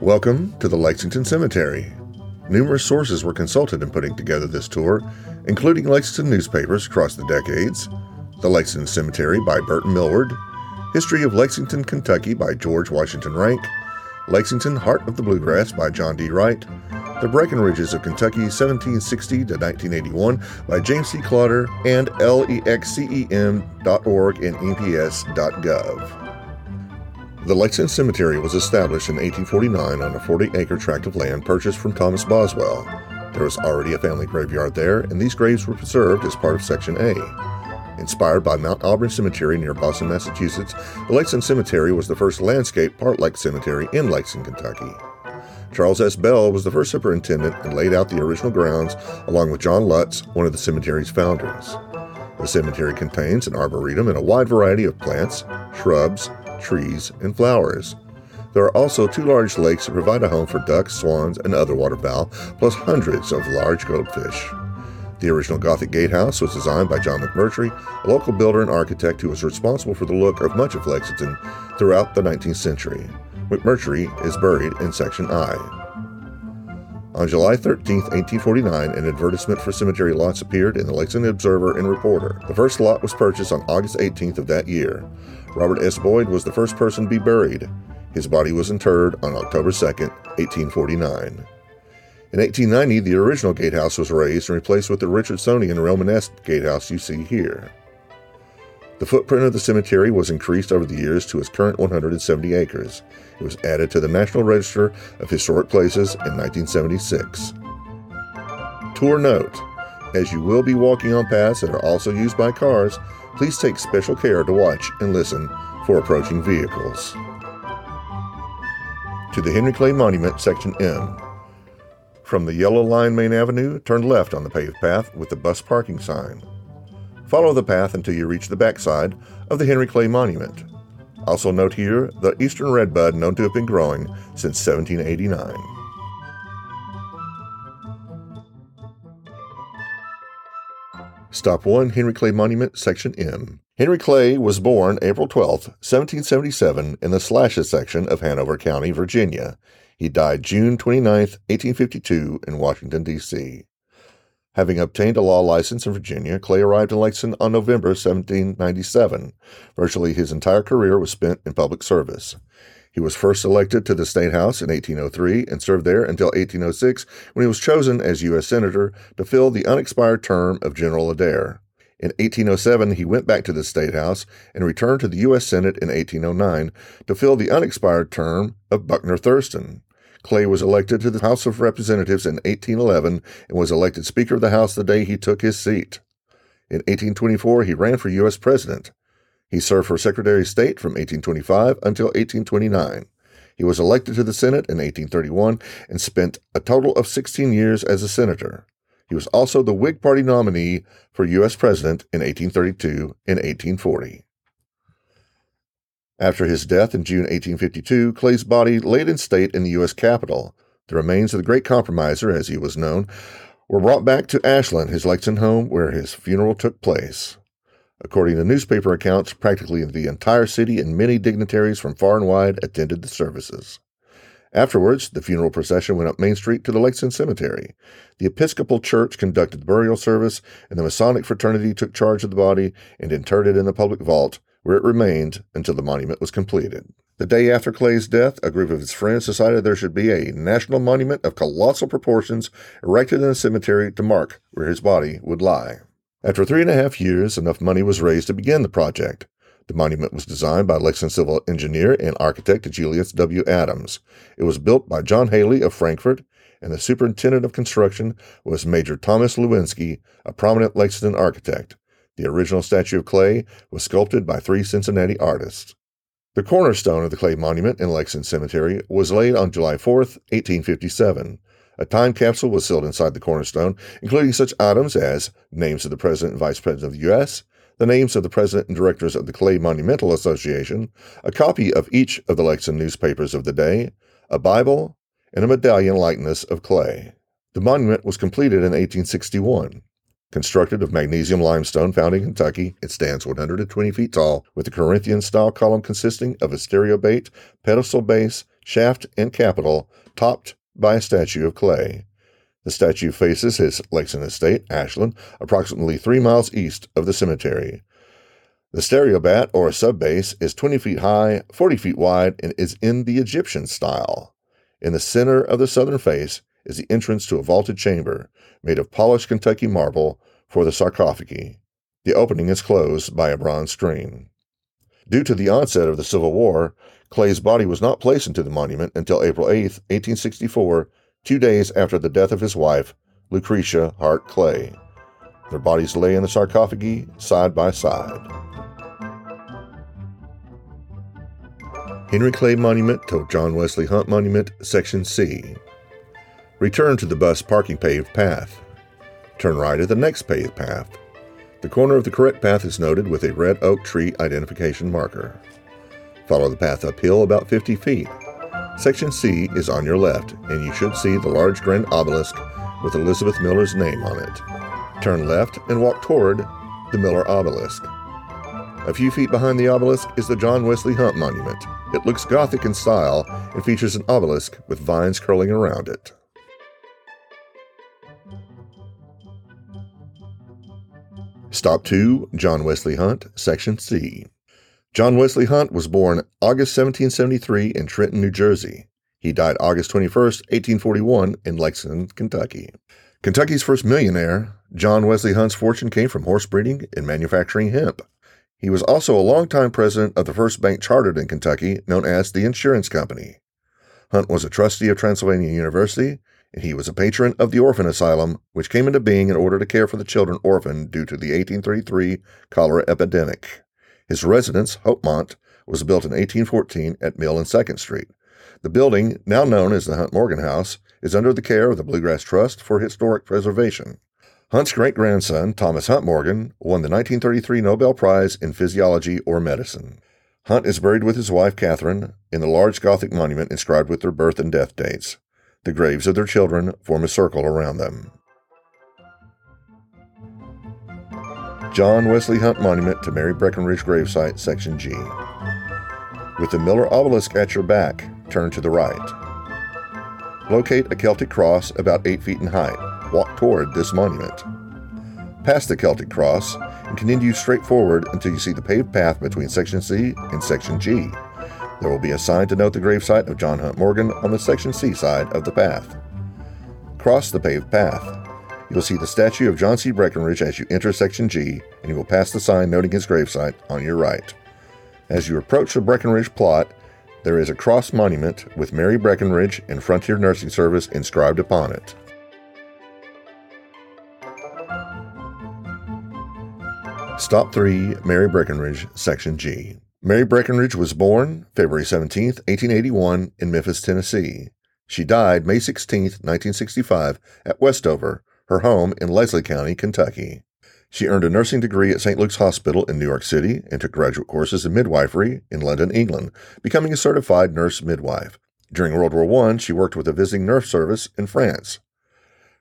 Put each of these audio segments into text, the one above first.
Welcome to the Lexington Cemetery. Numerous sources were consulted in putting together this tour, including Lexington newspapers across the decades, The Lexington Cemetery by Burton Milward, History of Lexington, Kentucky by George Washington Rank, Lexington, Heart of the Bluegrass by John D. Wright, The Breckinridges of Kentucky, 1760 to 1981 by James C. Klotter, and lexcem.org and eps.gov. The Lexington Cemetery was established in 1849 on a 40 acre tract of land purchased from Thomas Boswell. There was already a family graveyard there, and these graves were preserved as part of Section A. Inspired by Mount Auburn Cemetery near Boston, Massachusetts, the Lexington Cemetery was the first landscape part-like cemetery in Lexington, Kentucky. Charles S. Bell was the first superintendent and laid out the original grounds along with John Lutz, one of the cemetery's founders. The cemetery contains an arboretum and a wide variety of plants, shrubs, trees, and flowers. There are also two large lakes that provide a home for ducks, swans, and other waterfowl, plus hundreds of large goldfish. The original Gothic gatehouse was designed by John McMurtry, a local builder and architect who was responsible for the look of much of Lexington throughout the 19th century. McMurtry is buried in Section I. On July 13, 1849, an advertisement for cemetery lots appeared in the Lexington Observer and Reporter. The first lot was purchased on August 18th of that year. Robert S. Boyd was the first person to be buried. His body was interred on October 2, 1849. In 1890, the original gatehouse was razed and replaced with the Richardsonian Romanesque gatehouse you see here. The footprint of the cemetery was increased over the years to its current 170 acres. It was added to the National Register of Historic Places in 1976. Tour note As you will be walking on paths that are also used by cars, please take special care to watch and listen for approaching vehicles. To the Henry Clay Monument, Section M. From the yellow line Main Avenue, turn left on the paved path with the bus parking sign. Follow the path until you reach the backside of the Henry Clay Monument. Also note here the eastern redbud known to have been growing since 1789. Stop 1 Henry Clay Monument, Section M. Henry Clay was born April 12, 1777, in the Slashes section of Hanover County, Virginia. He died June 29, 1852, in Washington, D.C. Having obtained a law license in Virginia, Clay arrived in Lexington on November 1797. Virtually his entire career was spent in public service. He was first elected to the State House in 1803 and served there until 1806 when he was chosen as U.S. Senator to fill the unexpired term of General Adair. In 1807, he went back to the State House and returned to the U.S. Senate in 1809 to fill the unexpired term of Buckner Thurston. Clay was elected to the House of Representatives in 1811 and was elected Speaker of the House the day he took his seat. In 1824, he ran for U.S. President. He served for Secretary of State from 1825 until 1829. He was elected to the Senate in 1831 and spent a total of 16 years as a senator. He was also the Whig Party nominee for U.S. President in 1832 and 1840. After his death in June 1852, Clay's body laid in state in the U.S. Capitol. The remains of the Great Compromiser, as he was known, were brought back to Ashland, his Lexington home, where his funeral took place. According to newspaper accounts, practically the entire city and many dignitaries from far and wide attended the services. Afterwards, the funeral procession went up Main Street to the Lexington Cemetery. The Episcopal Church conducted the burial service, and the Masonic fraternity took charge of the body and interred it in the public vault, where it remained until the monument was completed. The day after Clay's death, a group of his friends decided there should be a national monument of colossal proportions erected in the cemetery to mark where his body would lie. After three and a half years, enough money was raised to begin the project. The monument was designed by Lexington civil engineer and architect Julius W. Adams. It was built by John Haley of Frankfort, and the superintendent of construction was Major Thomas Lewinski, a prominent Lexington architect. The original statue of Clay was sculpted by three Cincinnati artists. The cornerstone of the Clay Monument in Lexington Cemetery was laid on July 4, 1857. A time capsule was sealed inside the cornerstone, including such items as names of the President and Vice President of the U.S., the names of the President and Directors of the Clay Monumental Association, a copy of each of the Lexington newspapers of the day, a Bible, and a medallion likeness of Clay. The monument was completed in 1861. Constructed of magnesian limestone found in Kentucky, it stands 120 feet tall with a Corinthian style column consisting of a stereobate, pedestal base, shaft, and capital, topped by a statue of clay. The statue faces his Lexington estate, Ashland, approximately three miles east of the cemetery. The stereobate, or subbase, is 20 feet high, 40 feet wide, and is in the Egyptian style. In the center of the southern face is the entrance to a vaulted chamber made of polished Kentucky marble for the sarcophagi. The opening is closed by a bronze screen. Due to the onset of the Civil War, Clay's body was not placed into the monument until April 8, 1864, two days after the death of his wife, Lucretia Hart Clay. Their bodies lay in the sarcophagi side by side. Henry Clay Monument to John Wesley Hunt Monument, Section C. Return to the bus parking paved path. Turn right at the next paved path. The corner of the correct path is noted with a red oak tree identification marker. Follow the path uphill about 50 feet. Section C is on your left, and you should see the large grand obelisk with Elizabeth Miller's name on it. Turn left and walk toward the Miller obelisk. A few feet behind the obelisk is the John Wesley Hunt Monument. It looks Gothic in style and features an obelisk with vines curling around it. Stop 2, John Wesley Hunt, Section C. John Wesley Hunt was born August 1773 in Trenton, New Jersey. He died August 21, 1841, in Lexington, Kentucky. Kentucky's first millionaire, John Wesley Hunt's fortune came from horse breeding and manufacturing hemp. He was also a longtime president of the first bank chartered in Kentucky, known as the Insurance Company. Hunt was a trustee of Transylvania University, he was a patron of the Orphan Asylum, which came into being in order to care for the children orphaned due to the 1833 cholera epidemic. His residence, Hopemont, was built in 1814 at Mill and Second Street. The building, now known as the Hunt Morgan House, is under the care of the Bluegrass Trust for Historic Preservation. Hunt's great grandson, Thomas Hunt Morgan, won the 1933 Nobel Prize in Physiology or Medicine. Hunt is buried with his wife, Catherine, in the large Gothic monument inscribed with their birth and death dates. The graves of their children form a circle around them. John Wesley Hunt Monument to Mary Breckinridge Gravesite, Section G. With the Miller obelisk at your back, turn to the right. Locate a Celtic cross about 8 feet in height. Walk toward this monument. Pass the Celtic cross and continue straight forward until you see the paved path between Section C and Section G. There will be a sign to note the gravesite of John Hunt Morgan on the Section C side of the path. Cross the paved path. You will see the statue of John C. Breckinridge as you enter Section G, and you will pass the sign noting his gravesite on your right. As you approach the Breckinridge plot, there is a cross monument with Mary Breckinridge and Frontier Nursing Service inscribed upon it. Stop 3, Mary Breckinridge, Section G. Mary Breckinridge was born February 17, 1881, in Memphis, Tennessee. She died May 16, 1965, at Westover, her home in Leslie County, Kentucky. She earned a nursing degree at St. Luke's Hospital in New York City and took graduate courses in midwifery in London, England, becoming a certified nurse midwife. During World War I, she worked with a visiting nurse service in France.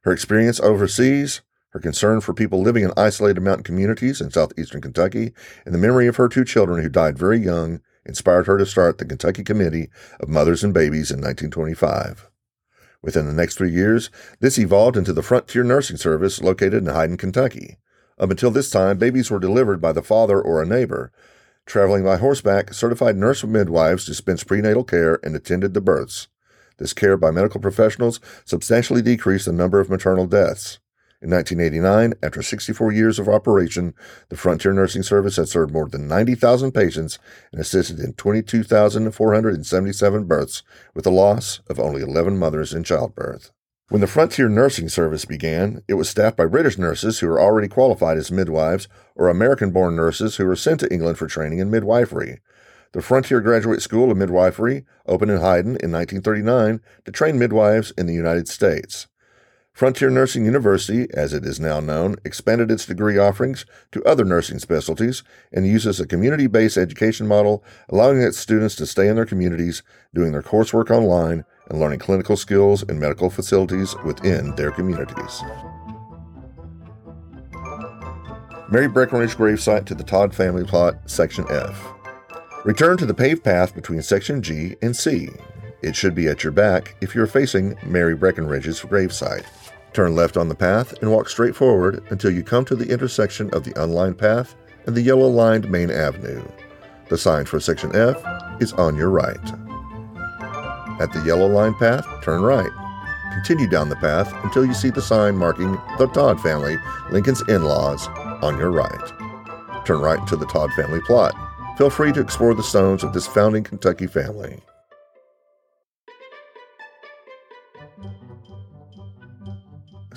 Her experience overseas, her concern for people living in isolated mountain communities in southeastern Kentucky, and the memory of her two children who died very young inspired her to start the Kentucky Committee of Mothers and Babies in 1925. Within the next three years, this evolved into the Frontier Nursing Service located in Hyden, Kentucky. Up until this time, babies were delivered by the father or a neighbor. Traveling by horseback, certified nurse midwives dispensed prenatal care and attended the births. This care by medical professionals substantially decreased the number of maternal deaths. In 1989, after 64 years of operation, the Frontier Nursing Service had served more than 90,000 patients and assisted in 22,477 births, with a loss of only 11 mothers in childbirth. When the Frontier Nursing Service began, it was staffed by British nurses who were already qualified as midwives or American born nurses who were sent to England for training in midwifery. The Frontier Graduate School of Midwifery opened in Hyden in 1939 to train midwives in the United States. Frontier Nursing University, as it is now known, expanded its degree offerings to other nursing specialties and uses a community based education model, allowing its students to stay in their communities, doing their coursework online, and learning clinical skills in medical facilities within their communities. Mary Breckinridge gravesite to the Todd family plot, Section F. Return to the paved path between Section G and C. It should be at your back if you're facing Mary Breckinridge's gravesite. Turn left on the path and walk straight forward until you come to the intersection of the unlined path and the yellow lined main avenue. The sign for section F is on your right. At the yellow line path, turn right. Continue down the path until you see the sign marking the Todd family, Lincoln's in laws, on your right. Turn right into the Todd family plot. Feel free to explore the stones of this founding Kentucky family.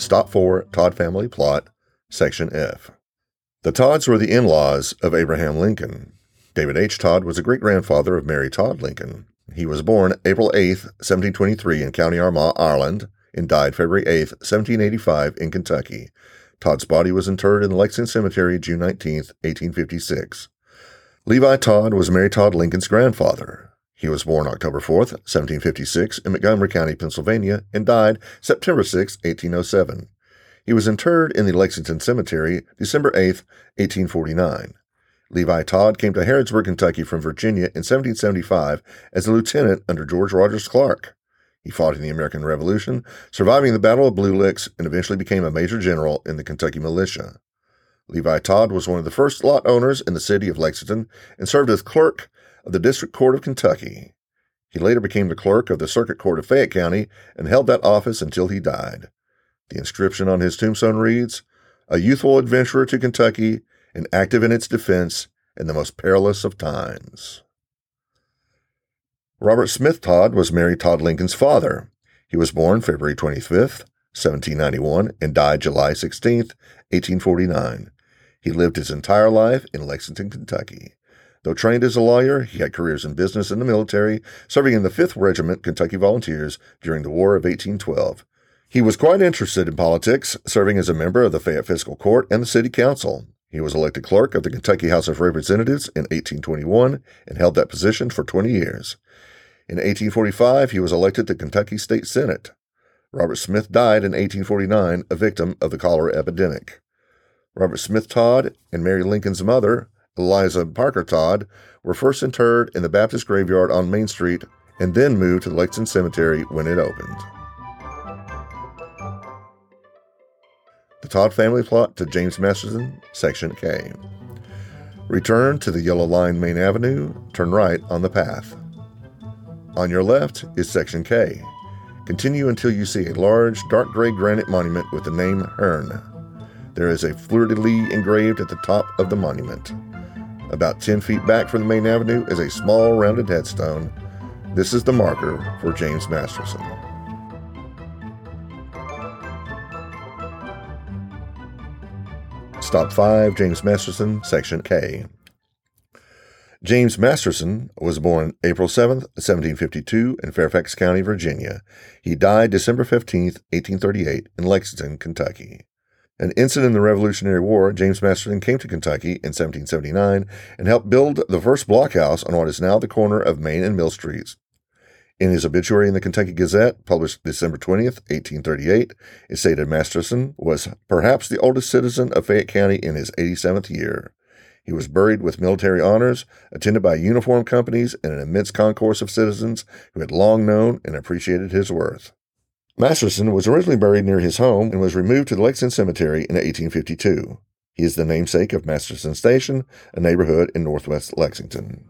Stop for Todd family plot, section F. The Todds were the in laws of Abraham Lincoln. David H. Todd was a great grandfather of Mary Todd Lincoln. He was born April 8, 1723, in County Armagh, Ireland, and died February 8, 1785, in Kentucky. Todd's body was interred in the Lexington Cemetery June 19, 1856. Levi Todd was Mary Todd Lincoln's grandfather. He was born October 4, 1756, in Montgomery County, Pennsylvania, and died September 6, 1807. He was interred in the Lexington Cemetery December 8, 1849. Levi Todd came to Harrodsburg, Kentucky from Virginia in 1775 as a lieutenant under George Rogers Clark. He fought in the American Revolution, surviving the Battle of Blue Licks, and eventually became a major general in the Kentucky militia. Levi Todd was one of the first lot owners in the city of Lexington and served as clerk of the District Court of Kentucky. He later became the clerk of the Circuit Court of Fayette County and held that office until he died. The inscription on his tombstone reads, A youthful adventurer to Kentucky and active in its defense in the most perilous of times. Robert Smith Todd was Mary Todd Lincoln's father. He was born February 25th, 1791, and died July 16th, 1849. He lived his entire life in Lexington, Kentucky. Though trained as a lawyer, he had careers in business and the military, serving in the 5th Regiment Kentucky Volunteers during the War of 1812. He was quite interested in politics, serving as a member of the Fayette Fiscal Court and the City Council. He was elected clerk of the Kentucky House of Representatives in 1821 and held that position for 20 years. In 1845, he was elected to Kentucky State Senate. Robert Smith died in 1849, a victim of the cholera epidemic. Robert Smith Todd and Mary Lincoln's mother, Eliza Parker Todd, were first interred in the Baptist graveyard on Main Street and then moved to the Lexington Cemetery when it opened. The Todd family plot to James Masterson, Section K. Return to the Yellow Line Main Avenue, turn right on the path. On your left is Section K. Continue until you see a large, dark gray granite monument with the name Hearn. There is a fleur de lis engraved at the top of the monument. About 10 feet back from the main avenue is a small, rounded headstone. This is the marker for James Masterson. Stop 5, James Masterson, Section K. James Masterson was born April 7, 1752, in Fairfax County, Virginia. He died December 15, 1838, in Lexington, Kentucky. An incident in the Revolutionary War, James Masterson came to Kentucky in 1779 and helped build the first blockhouse on what is now the corner of Main and Mill Streets. In his obituary in the Kentucky Gazette, published December 20th, 1838, it stated Masterson was perhaps the oldest citizen of Fayette County in his 87th year. He was buried with military honors, attended by uniform companies and an immense concourse of citizens who had long known and appreciated his worth. Masterson was originally buried near his home and was removed to the Lexington Cemetery in 1852. He is the namesake of Masterson Station, a neighborhood in northwest Lexington.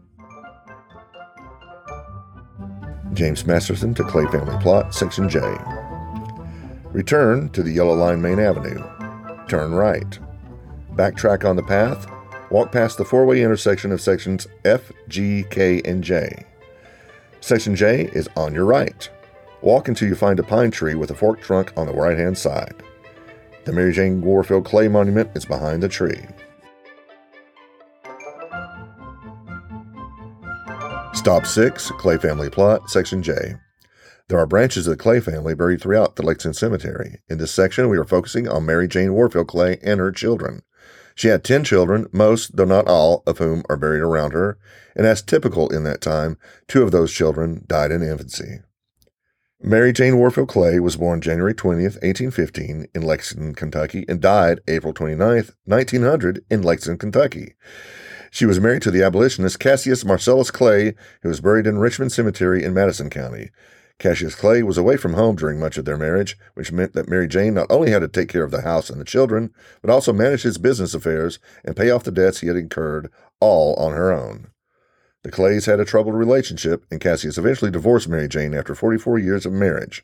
James Masterson to Clay Family Plot, Section J. Return to the Yellow Line Main Avenue. Turn right. Backtrack on the path. Walk past the four way intersection of sections F, G, K, and J. Section J is on your right. Walk until you find a pine tree with a forked trunk on the right hand side. The Mary Jane Warfield Clay Monument is behind the tree. Stop 6, Clay Family Plot, Section J. There are branches of the Clay family buried throughout the Lexington Cemetery. In this section, we are focusing on Mary Jane Warfield Clay and her children. She had 10 children, most, though not all, of whom are buried around her, and as typical in that time, two of those children died in infancy. Mary Jane Warfield Clay was born January 20th, 1815, in Lexington, Kentucky, and died April 29th, 1900, in Lexington, Kentucky. She was married to the abolitionist Cassius Marcellus Clay, who was buried in Richmond Cemetery in Madison County. Cassius Clay was away from home during much of their marriage, which meant that Mary Jane not only had to take care of the house and the children, but also manage his business affairs and pay off the debts he had incurred, all on her own. The Clays had a troubled relationship, and Cassius eventually divorced Mary Jane after 44 years of marriage.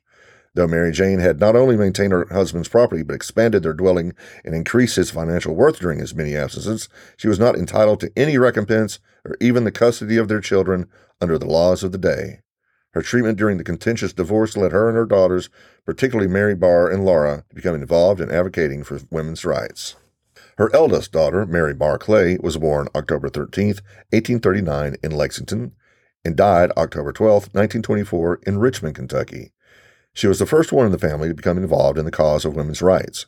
Though Mary Jane had not only maintained her husband's property but expanded their dwelling and increased his financial worth during his many absences, she was not entitled to any recompense or even the custody of their children under the laws of the day. Her treatment during the contentious divorce led her and her daughters, particularly Mary Barr and Laura, to become involved in advocating for women's rights. Her eldest daughter, Mary Barr Clay, was born October 13, 1839, in Lexington, and died October 12, 1924, in Richmond, Kentucky. She was the first one in the family to become involved in the cause of women's rights.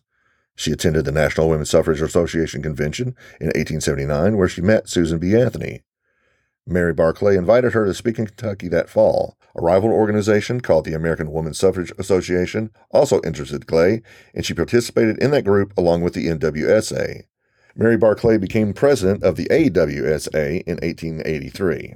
She attended the National Women's Suffrage Association convention in 1879, where she met Susan B. Anthony. Mary Barr Clay invited her to speak in Kentucky that fall. A rival organization called the American Women's Suffrage Association also interested Clay, and she participated in that group along with the NWSA. Mary Barr Clay became president of the AWSA in 1883.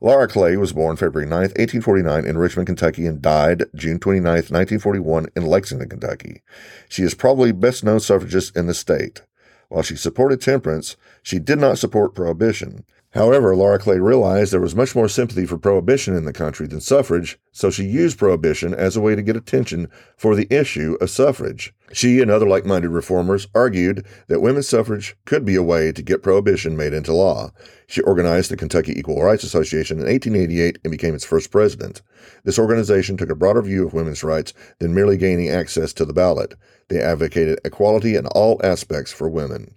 Laura Clay was born February 9, 1849, in Richmond, Kentucky, and died June 29, 1941, in Lexington, Kentucky. She is probably best known suffragist in the state. While she supported temperance, she did not support prohibition. However, Laura Clay realized there was much more sympathy for prohibition in the country than suffrage, so she used prohibition as a way to get attention for the issue of suffrage. She and other like minded reformers argued that women's suffrage could be a way to get prohibition made into law. She organized the Kentucky Equal Rights Association in 1888 and became its first president. This organization took a broader view of women's rights than merely gaining access to the ballot. They advocated equality in all aspects for women.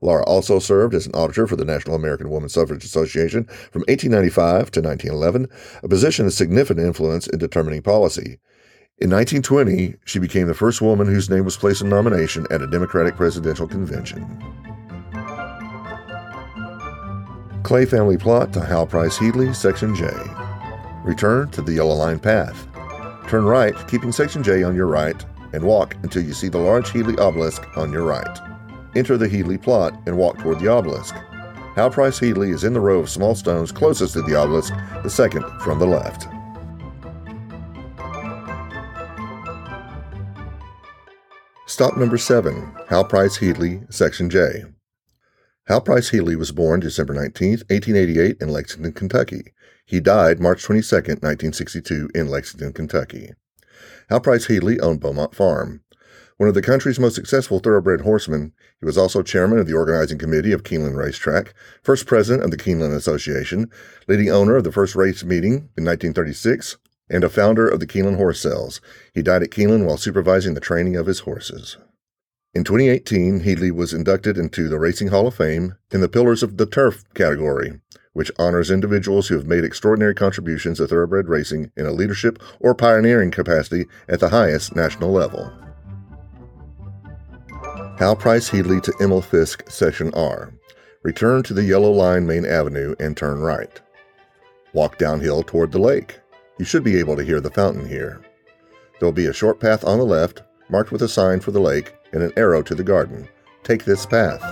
Laura also served as an auditor for the National American Woman Suffrage Association from 1895 to 1911, a position of significant influence in determining policy. In 1920, she became the first woman whose name was placed in nomination at a Democratic presidential convention. Clay family plot to Hal Price Headley, Section J. Return to the Yellow Line path. Turn right, keeping Section J on your right, and walk until you see the large Headley obelisk on your right. Enter the Headley plot and walk toward the obelisk. Hal Price Headley is in the row of small stones closest to the obelisk, the second from the left. Stop number 7, Hal Price Headley, Section J. Hal Price Headley was born December 19, 1888, in Lexington, Kentucky. He died March 22, 1962, in Lexington, Kentucky. Hal Price Headley owned Beaumont Farm. One of the country's most successful thoroughbred horsemen, he was also chairman of the organizing committee of Keeneland Racetrack, first president of the Keeneland Association, leading owner of the first race meeting in 1936, and a founder of the Keeneland Horse Sales. He died at Keeneland while supervising the training of his horses. In 2018, Headley was inducted into the Racing Hall of Fame in the Pillars of the Turf category, which honors individuals who have made extraordinary contributions to thoroughbred racing in a leadership or pioneering capacity at the highest national level. Hal Price Headley to Emil Fisk, Section R. Return to the Yellow Line Main Avenue and turn right. Walk downhill toward the lake. You should be able to hear the fountain here. There will be a short path on the left, marked with a sign for the lake and an arrow to the garden. Take this path.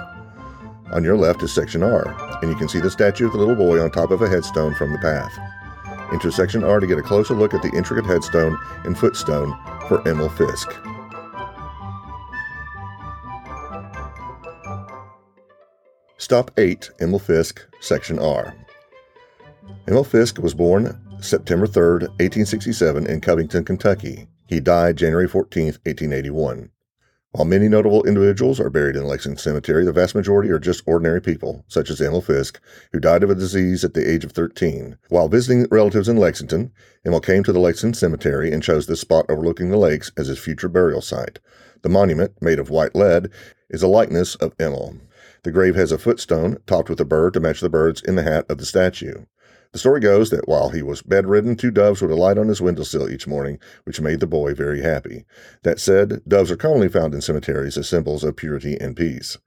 On your left is Section R, and you can see the statue of the little boy on top of a headstone from the path. Enter Section R to get a closer look at the intricate headstone and footstone for Emil Fisk. Stop 8, Emil Fisk, Section R. Emil Fisk was born September 3, 1867, in Covington, Kentucky. He died January 14, 1881. While many notable individuals are buried in Lexington Cemetery, the vast majority are just ordinary people, such as Emil Fisk, who died of a disease at the age of 13. While visiting relatives in Lexington, Emil came to the Lexington Cemetery and chose this spot overlooking the lakes as his future burial site. The monument, made of white lead, is a likeness of Emil. The grave has a footstone topped with a bird to match the birds in the hat of the statue. The story goes that while he was bedridden, two doves would alight on his windowsill each morning, which made the boy very happy. That said, doves are commonly found in cemeteries as symbols of purity and peace.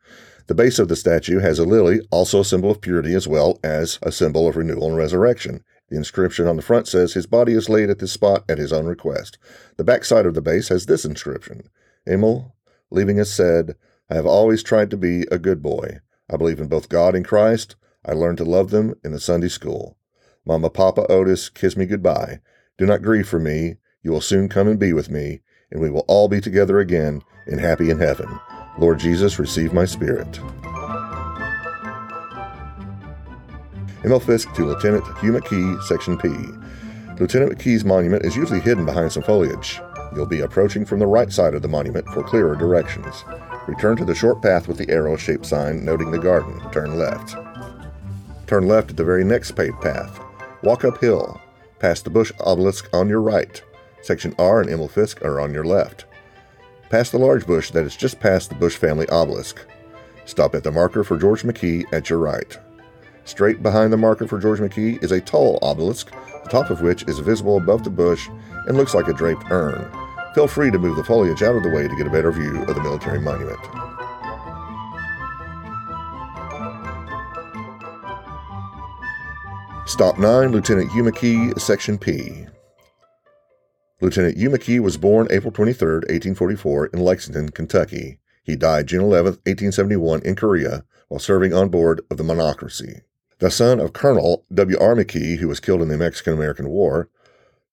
The base of the statue has a lily, also a symbol of purity as well as a symbol of renewal and resurrection. The inscription on the front says, His body is laid at this spot at his own request. The back side of the base has this inscription Emil, leaving us said, I have always tried to be a good boy. I believe in both God and Christ. I learned to love them in the Sunday school. Mama, Papa, Otis, kiss me goodbye. Do not grieve for me. You will soon come and be with me, and we will all be together again in happy in heaven. Lord Jesus, receive my spirit. Emil Fisk to Lieutenant Hugh McKee, Section P. Lieutenant McKee's monument is usually hidden behind some foliage. You'll be approaching from the right side of the monument for clearer directions. Return to the short path with the arrow shaped sign noting the garden. Turn left. Turn left at the very next paved path. Walk uphill. Past the Bush obelisk on your right. Section R and Emil Fisk are on your left. Past the large bush that is just past the Bush family obelisk. Stop at the marker for George McKee at your right. Straight behind the marker for George McKee is a tall obelisk, the top of which is visible above the bush and looks like a draped urn. Feel free to move the foliage out of the way to get a better view of the military monument. Stop 9, Lieutenant McKee, Section P. Lieutenant McKee was born April 23, 1844, in Lexington, Kentucky. He died June 11, 1871, in Korea while serving on board of the Monocacy. The son of Colonel W.R. McKee, who was killed in the Mexican American War,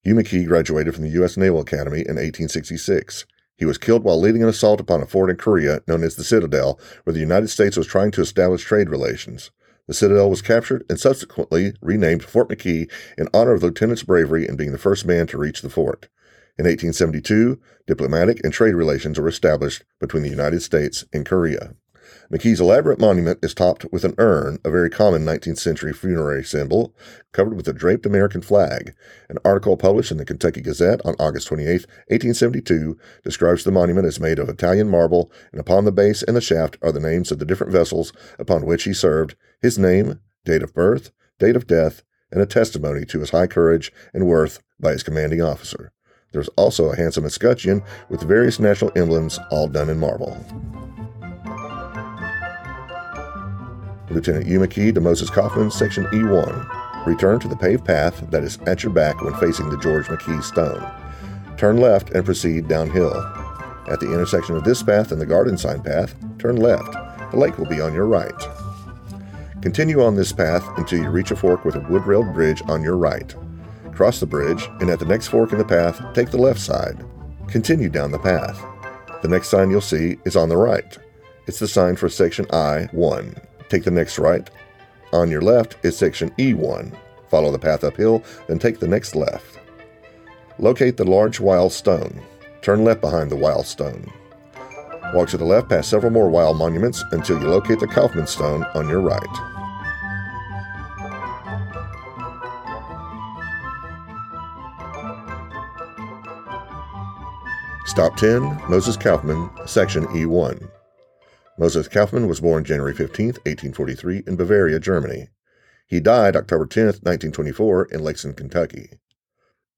Hugh McKee graduated from the U.S. Naval Academy in 1866. He was killed while leading an assault upon a fort in Korea known as the Citadel, where the United States was trying to establish trade relations. The Citadel was captured and subsequently renamed Fort McKee in honor of the lieutenant's bravery in being the first man to reach the fort. In 1872, diplomatic and trade relations were established between the United States and Korea. McKee's elaborate monument is topped with an urn, a very common 19th century funerary symbol, covered with a draped American flag. An article published in the Kentucky Gazette on August 28, 1872, describes the monument as made of Italian marble, and upon the base and the shaft are the names of the different vessels upon which he served, his name, date of birth, date of death, and a testimony to his high courage and worth by his commanding officer. There's also a handsome escutcheon with various national emblems, all done in marble. Lieutenant McKee to Moses Kaufman, Section E1. Return to the paved path that is at your back when facing the George McKee Stone. Turn left and proceed downhill. At the intersection of this path and the garden sign path, turn left. The lake will be on your right. Continue on this path until you reach a fork with a wood railed bridge on your right. Cross the bridge, and at the next fork in the path, take the left side. Continue down the path. The next sign you'll see is on the right. It's the sign for Section I 1. Take the next right. On your left is section E1. Follow the path uphill, then take the next left. Locate the large wild stone. Turn left behind the wild stone. Walk to the left past several more wild monuments until you locate the Kaufman stone on your right. Stop 10, Moses Kaufman, Section E1. Moses Kaufman was born January 15, 1843, in Bavaria, Germany. He died October 10, 1924, in Lexington, Kentucky.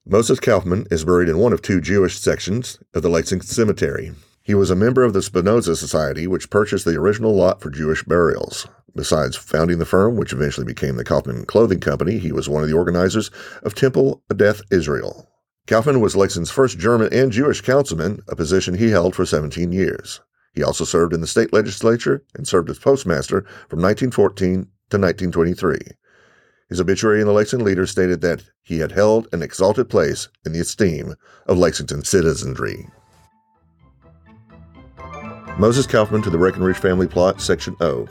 Moses Kaufman is buried in one of two Jewish sections of the Lexington Cemetery. He was a member of the Spinoza Society, which purchased the original lot for Jewish burials. Besides founding the firm, which eventually became the Kaufman Clothing Company, he was one of the organizers of Temple Adath Israel. Kaufman was Lexington's first German and Jewish councilman, a position he held for 17 years. He also served in the state legislature and served as postmaster from 1914 to 1923. His obituary in the Lexington Leader stated that he had held an exalted place in the esteem of Lexington citizenry. Moses Kaufman to the Breckinridge family plot, Section O.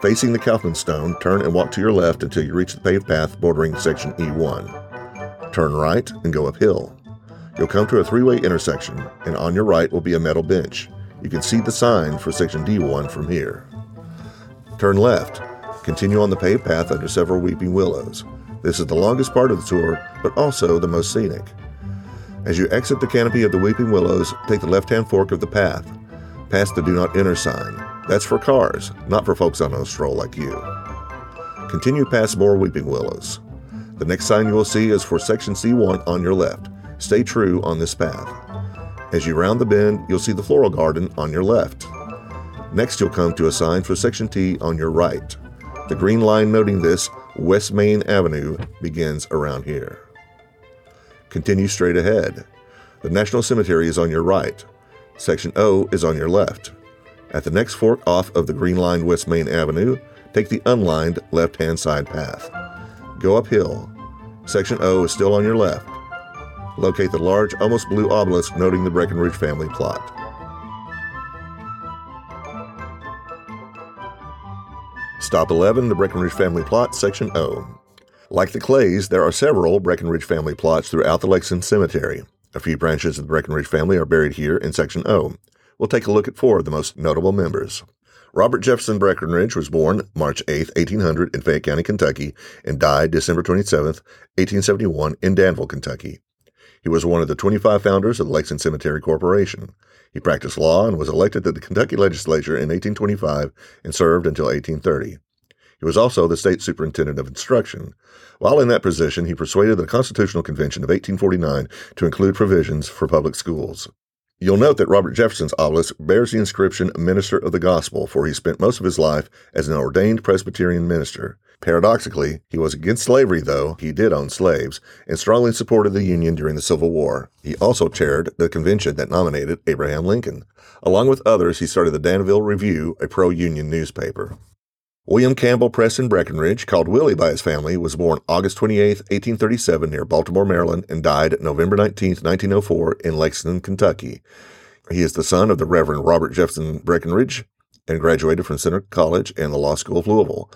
Facing the Kaufman Stone, turn and walk to your left until you reach the paved path bordering Section E1. Turn right and go uphill. You'll come to a three way intersection, and on your right will be a metal bench. You can see the sign for section D1 from here. Turn left. Continue on the paved path under several weeping willows. This is the longest part of the tour, but also the most scenic. As you exit the canopy of the weeping willows, take the left hand fork of the path. Past the Do Not Enter sign. That's for cars, not for folks on a stroll like you. Continue past more weeping willows. The next sign you will see is for section C1 on your left. Stay true on this path. As you round the bend, you'll see the floral garden on your left. Next, you'll come to a sign for Section T on your right. The green line noting this, West Main Avenue, begins around here. Continue straight ahead. The National Cemetery is on your right. Section O is on your left. At the next fork off of the green line West Main Avenue, take the unlined left hand side path. Go uphill. Section O is still on your left. Locate the large, almost blue obelisk noting the Breckinridge family plot. Stop 11, the Breckinridge family plot, Section O. Like the Clays, there are several Breckinridge family plots throughout the Lexington Cemetery. A few branches of the Breckinridge family are buried here in Section O. We'll take a look at four of the most notable members. Robert Jefferson Breckinridge was born March 8, 1800 in Fayette County, Kentucky, and died December 27, 1871 in Danville, Kentucky. He was one of the 25 founders of the Lexington Cemetery Corporation. He practiced law and was elected to the Kentucky legislature in 1825 and served until 1830. He was also the state superintendent of instruction. While in that position, he persuaded the Constitutional Convention of 1849 to include provisions for public schools. You'll note that Robert Jefferson's obelisk bears the inscription Minister of the Gospel, for he spent most of his life as an ordained Presbyterian minister. Paradoxically, he was against slavery, though he did own slaves, and strongly supported the Union during the Civil War. He also chaired the convention that nominated Abraham Lincoln. Along with others, he started the Danville Review, a pro Union newspaper. William Campbell Preston Breckinridge, called Willie by his family, was born August 28, 1837, near Baltimore, Maryland, and died November 19, 1904, in Lexington, Kentucky. He is the son of the Reverend Robert Jefferson Breckinridge and graduated from Centre College and the Law School of Louisville.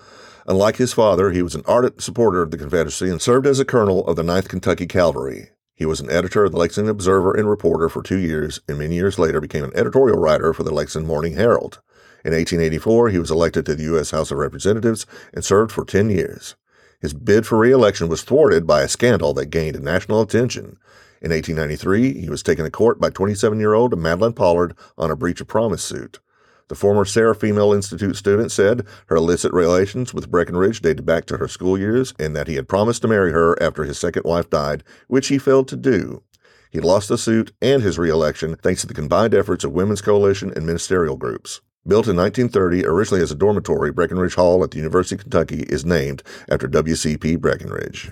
Unlike his father, he was an ardent supporter of the Confederacy and served as a colonel of the 9th Kentucky Cavalry. He was an editor of the Lexington Observer and reporter for two years, and many years later became an editorial writer for the Lexington Morning Herald. In 1884, he was elected to the U.S. House of Representatives and served for 10 years. His bid for re-election was thwarted by a scandal that gained national attention. In 1893, he was taken to court by 27-year-old Madeline Pollard on a breach of promise suit. The former Sayre Female Institute student said her illicit relations with Breckinridge dated back to her school years and that he had promised to marry her after his second wife died, which he failed to do. He lost the suit and his reelection thanks to the combined efforts of Women's Coalition and ministerial groups. Built in 1930, originally as a dormitory, Breckinridge Hall at the University of Kentucky is named after W.C.P. Breckinridge.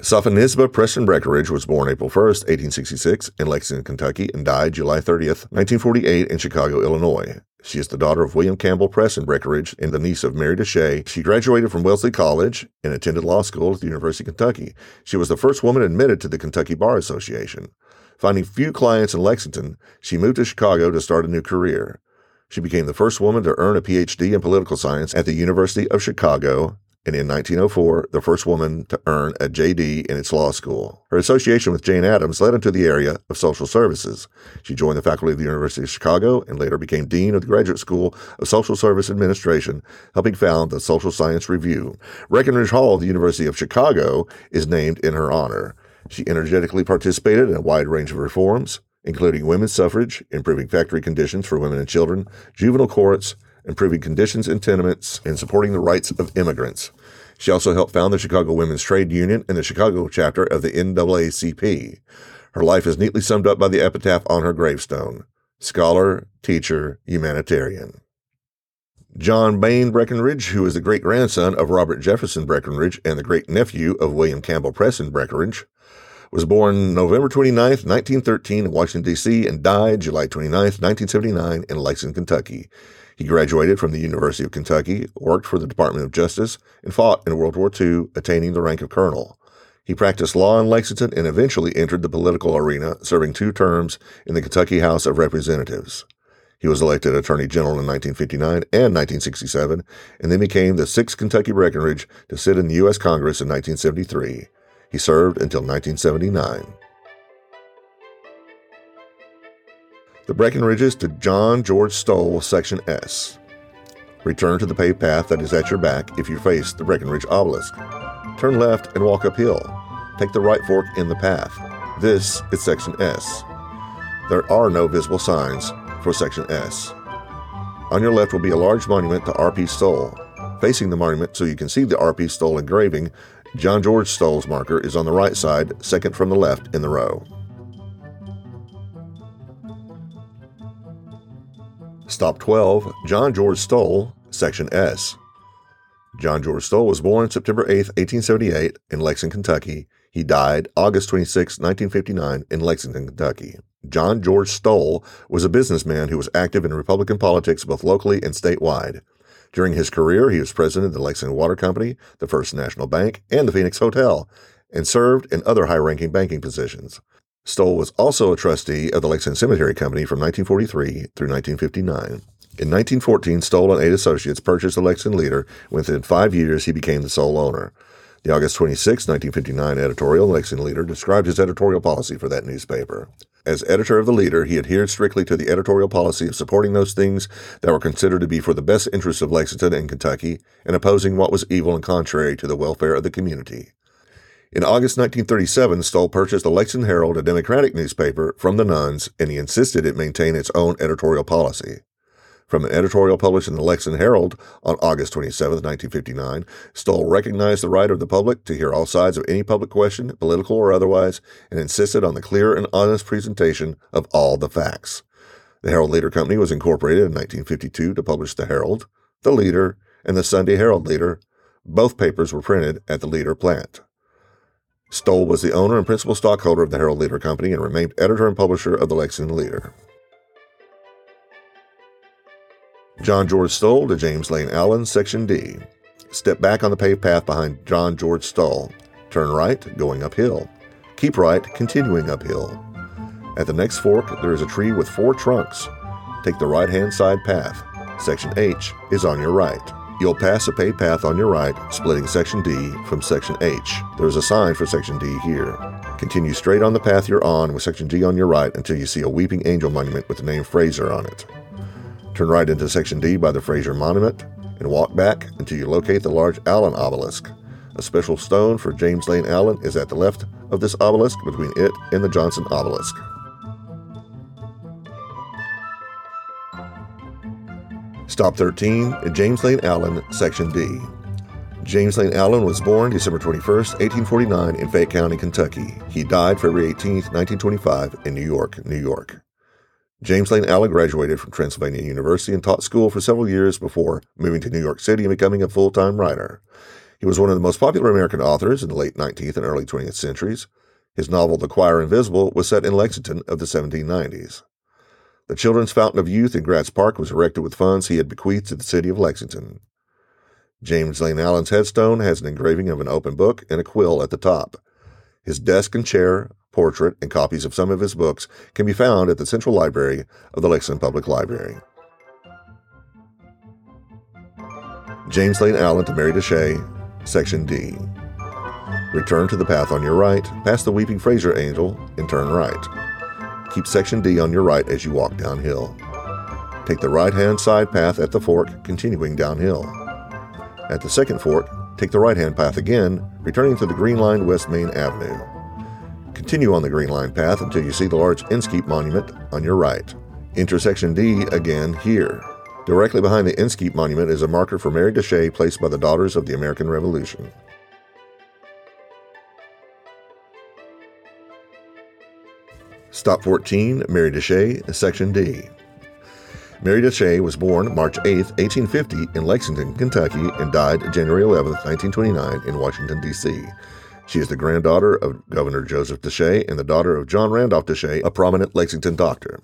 Sophonisba Preston Breckinridge was born April 1, 1866, in Lexington, Kentucky, and died July 30, 1948, in Chicago, Illinois. She is the daughter of William Campbell Press Preston Breckinridge and the niece of Mary Desha. She graduated from Wellesley College and attended law school at the University of Kentucky. She was the first woman admitted to the Kentucky Bar Association. Finding few clients in Lexington, she moved to Chicago to start a new career. She became the first woman to earn a PhD in political science at the University of Chicago, and in 1904, the first woman to earn a JD in its law school. Her association with Jane Addams led into the area of social services. She joined the faculty of the University of Chicago and later became dean of the Graduate School of Social Service Administration, helping found the Social Service Review. Breckinridge Hall of the University of Chicago is named in her honor. She energetically participated in a wide range of reforms, including women's suffrage, improving factory conditions for women and children, juvenile courts, improving conditions in tenements, and supporting the rights of immigrants. She also helped found the Chicago Women's Trade Union and the Chicago chapter of the NAACP. Her life is neatly summed up by the epitaph on her gravestone Scholar, Teacher, Humanitarian. John Bayne Breckinridge, who is the great grandson of Robert Jefferson Breckinridge and the great nephew of William Campbell Preston Breckinridge, was born November 29, 1913 in Washington, D.C., and died July 29, 1979 in Lexington, Kentucky. He graduated from the University of Kentucky, worked for the Department of Justice, and fought in World War II, attaining the rank of colonel. He practiced law in Lexington and eventually entered the political arena, serving two terms in the Kentucky House of Representatives. He was elected Attorney General in 1959 and 1967, and then became the sixth Kentucky Breckinridge to sit in the U.S. Congress in 1973. He served until 1979. The Breckinridges to John George Stoll, Section S. Return to the paved path that is at your back if you face the Breckinridge obelisk. Turn left and walk uphill. Take the right fork in the path. This is Section S. There are no visible signs for Section S. On your left will be a large monument to R.P. Stoll. Facing the monument so you can see the R.P. Stoll engraving John George Stoll's marker is on the right side, second from the left in the row. Stop 12, John George Stoll, Section S. John George Stoll was born September 8, 1878, in Lexington, Kentucky. He died August 26, 1959, in Lexington, Kentucky. John George Stoll was a businessman who was active in Republican politics both locally and statewide. During his career, he was president of the Lexington Water Company, the First National Bank, and the Phoenix Hotel, and served in other high ranking banking positions. Stoll was also a trustee of the Lexington Cemetery Company from 1943 through 1959. In 1914, Stoll and eight associates purchased the Lexington Leader. Within five years, he became the sole owner. The August 26, 1959 editorial in Lexington Leader described his editorial policy for that newspaper. As editor of the Leader, he adhered strictly to the editorial policy of supporting those things that were considered to be for the best interests of Lexington and Kentucky, and opposing what was evil and contrary to the welfare of the community. In August 1937, Stoll purchased the Lexington Herald, a Democratic newspaper, from the nuns, and he insisted it maintain its own editorial policy. From an editorial published in the Lexington Herald on August 27, 1959, Stoll recognized the right of the public to hear all sides of any public question, political or otherwise, and insisted on the clear and honest presentation of all the facts. The Herald Leader Company was incorporated in 1952 to publish the Herald, the Leader, and the Sunday Herald Leader. Both papers were printed at the Leader plant. Stoll was the owner and principal stockholder of the Herald Leader Company and remained editor and publisher of the Lexington Leader. John George Stoll to James Lane Allen, Section D. Step back on the paved path behind John George Stoll. Turn right, going uphill. Keep right, continuing uphill. At the next fork, there is a tree with four trunks. Take the right hand side path. Section H is on your right. You'll pass a paved path on your right, splitting Section D from Section H. There is a sign for Section D here. Continue straight on the path you're on with Section D on your right until you see a Weeping Angel monument with the name Fraser on it. Turn right into Section D by the Fraser Monument and walk back until you locate the large Allen obelisk. A special stone for James Lane Allen is at the left of this obelisk between it and the Johnson obelisk. Stop 13 at James Lane Allen, Section D. James Lane Allen was born December 21, 1849, in Fayette County, Kentucky. He died February 18, 1925, in New York, New York. James Lane Allen graduated from Transylvania University and taught school for several years before moving to New York City and becoming a full time writer. He was one of the most popular American authors in the late 19th and early 20th centuries. His novel, The Choir Invisible, was set in Lexington of the 1790s. The Children's Fountain of Youth in Gratz Park was erected with funds he had bequeathed to the city of Lexington. James Lane Allen's headstone has an engraving of an open book and a quill at the top. His desk and chair portrait, and copies of some of his books can be found at the Central Library of the Lexington Public Library. James Lane Allen to Mary Desha, Section D. Return to the path on your right, past the Weeping Fraser Angel, and turn right. Keep Section D on your right as you walk downhill. Take the right hand side path at the fork, continuing downhill. At the second fork, take the right hand path again, returning to the Green Line West Main Avenue. Continue on the Green Line path until you see the large Inskeep monument on your right. Intersection D again here. Directly behind the Inskeep monument is a marker for Mary Desha placed by the Daughters of the American Revolution. Stop 14, Mary Desha, Section D. Mary Desha was born March 8, 1850, in Lexington, Kentucky, and died January 11, 1929, in Washington, D.C. She is the granddaughter of Governor Joseph Desha and the daughter of John Randolph Desha, a prominent Lexington doctor.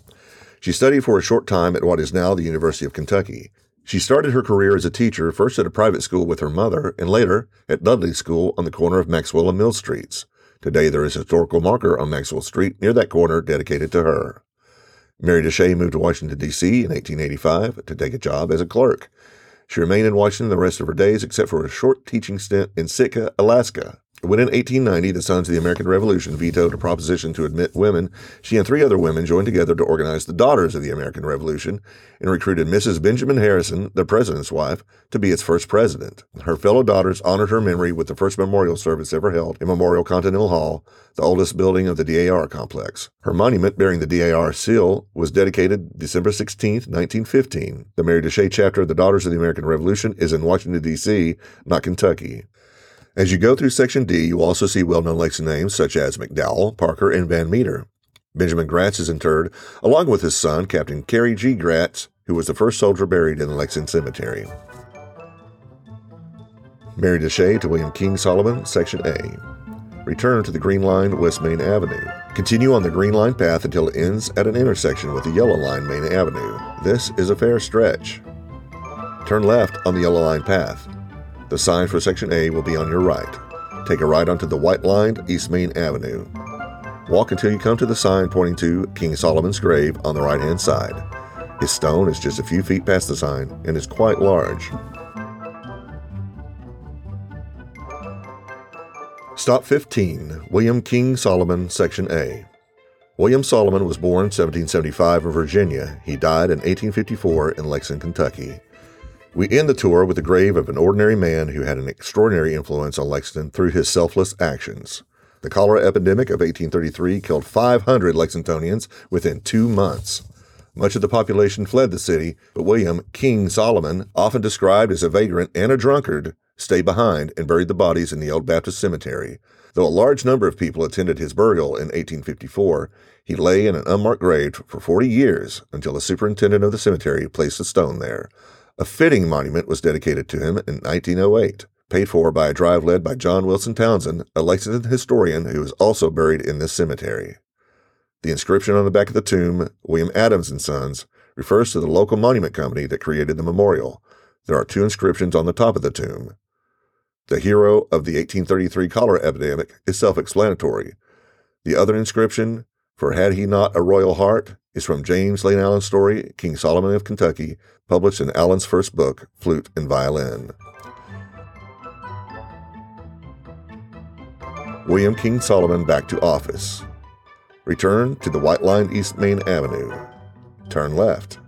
She studied for a short time at what is now the University of Kentucky. She started her career as a teacher, first at a private school with her mother, and later at Dudley School on the corner of Maxwell and Mill Streets. Today there is a historical marker on Maxwell Street near that corner dedicated to her. Mary Desha moved to Washington, D.C. in 1885 to take a job as a clerk. She remained in Washington the rest of her days except for a short teaching stint in Sitka, Alaska. When in 1890 the Sons of the American Revolution vetoed a proposition to admit women, she and three other women joined together to organize the Daughters of the American Revolution and recruited Mrs. Benjamin Harrison, the president's wife, to be its first president. Her fellow daughters honored her memory with the first memorial service ever held in Memorial Continental Hall, the oldest building of the DAR complex. Her monument bearing the DAR seal was dedicated December 16, 1915. The Mary Desha chapter of the Daughters of the American Revolution is in Washington, D.C., not Kentucky. As you go through Section D, you also see well known Lexington names such as McDowell, Parker, and Van Meter. Benjamin Gratz is interred, along with his son, Captain Cary G. Gratz, who was the first soldier buried in the Lexington Cemetery. Mary Desha to William King Solomon, Section A. Return to the Green Line, West Main Avenue. Continue on the Green Line path until it ends at an intersection with the Yellow Line, Main Avenue. This is a fair stretch. Turn left on the yellow line path. The sign for Section A will be on your right. Take a right onto the white lined East Main Avenue. Walk until you come to the sign pointing to King Solomon's grave on the right hand side. His stone is just a few feet past the sign and is quite large. Stop 15 William King Solomon, Section A. William Solomon was born 1775 in Virginia. He died in 1854 in Lexington, Kentucky. We end the tour with the grave of an ordinary man who had an extraordinary influence on Lexington through his selfless actions. The cholera epidemic of 1833 killed 500 Lexingtonians within two months. Much of the population fled the city, but William King Solomon, often described as a vagrant and a drunkard, stayed behind and buried the bodies in the Old Baptist Cemetery. Though a large number of people attended his burial in 1854, he lay in an unmarked grave for 40 years until the superintendent of the cemetery placed a stone there. A fitting monument was dedicated to him in 1908, paid for by a drive led by John Wilson Townsend, a Lexington historian who is also buried in this cemetery. The inscription on the back of the tomb, William Adams and Sons, refers to the local monument company that created the memorial. There are two inscriptions on the top of the tomb. The hero of the 1833 cholera epidemic is self explanatory. The other inscription, For Had He Not a Royal Heart, is from James Lane Allen's story, King Solomon of Kentucky, published in Allen's first book, Flute and Violin. William King Solomon back to office. Return to the White Line East Main Avenue. Turn left.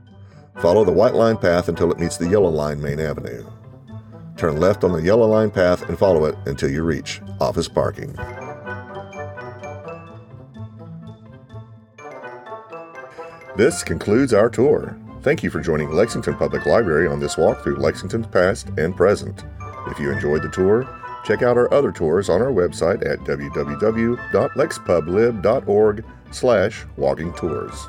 Follow the White Line path until it meets the Yellow Line Main Avenue. Turn left on the yellow line path and follow it until you reach office parking. This concludes our tour. Thank you for joining Lexington Public Library on this walk through Lexington's past and present. If you enjoyed the tour, check out our other tours on our website at www.lexpublib.org slash tours.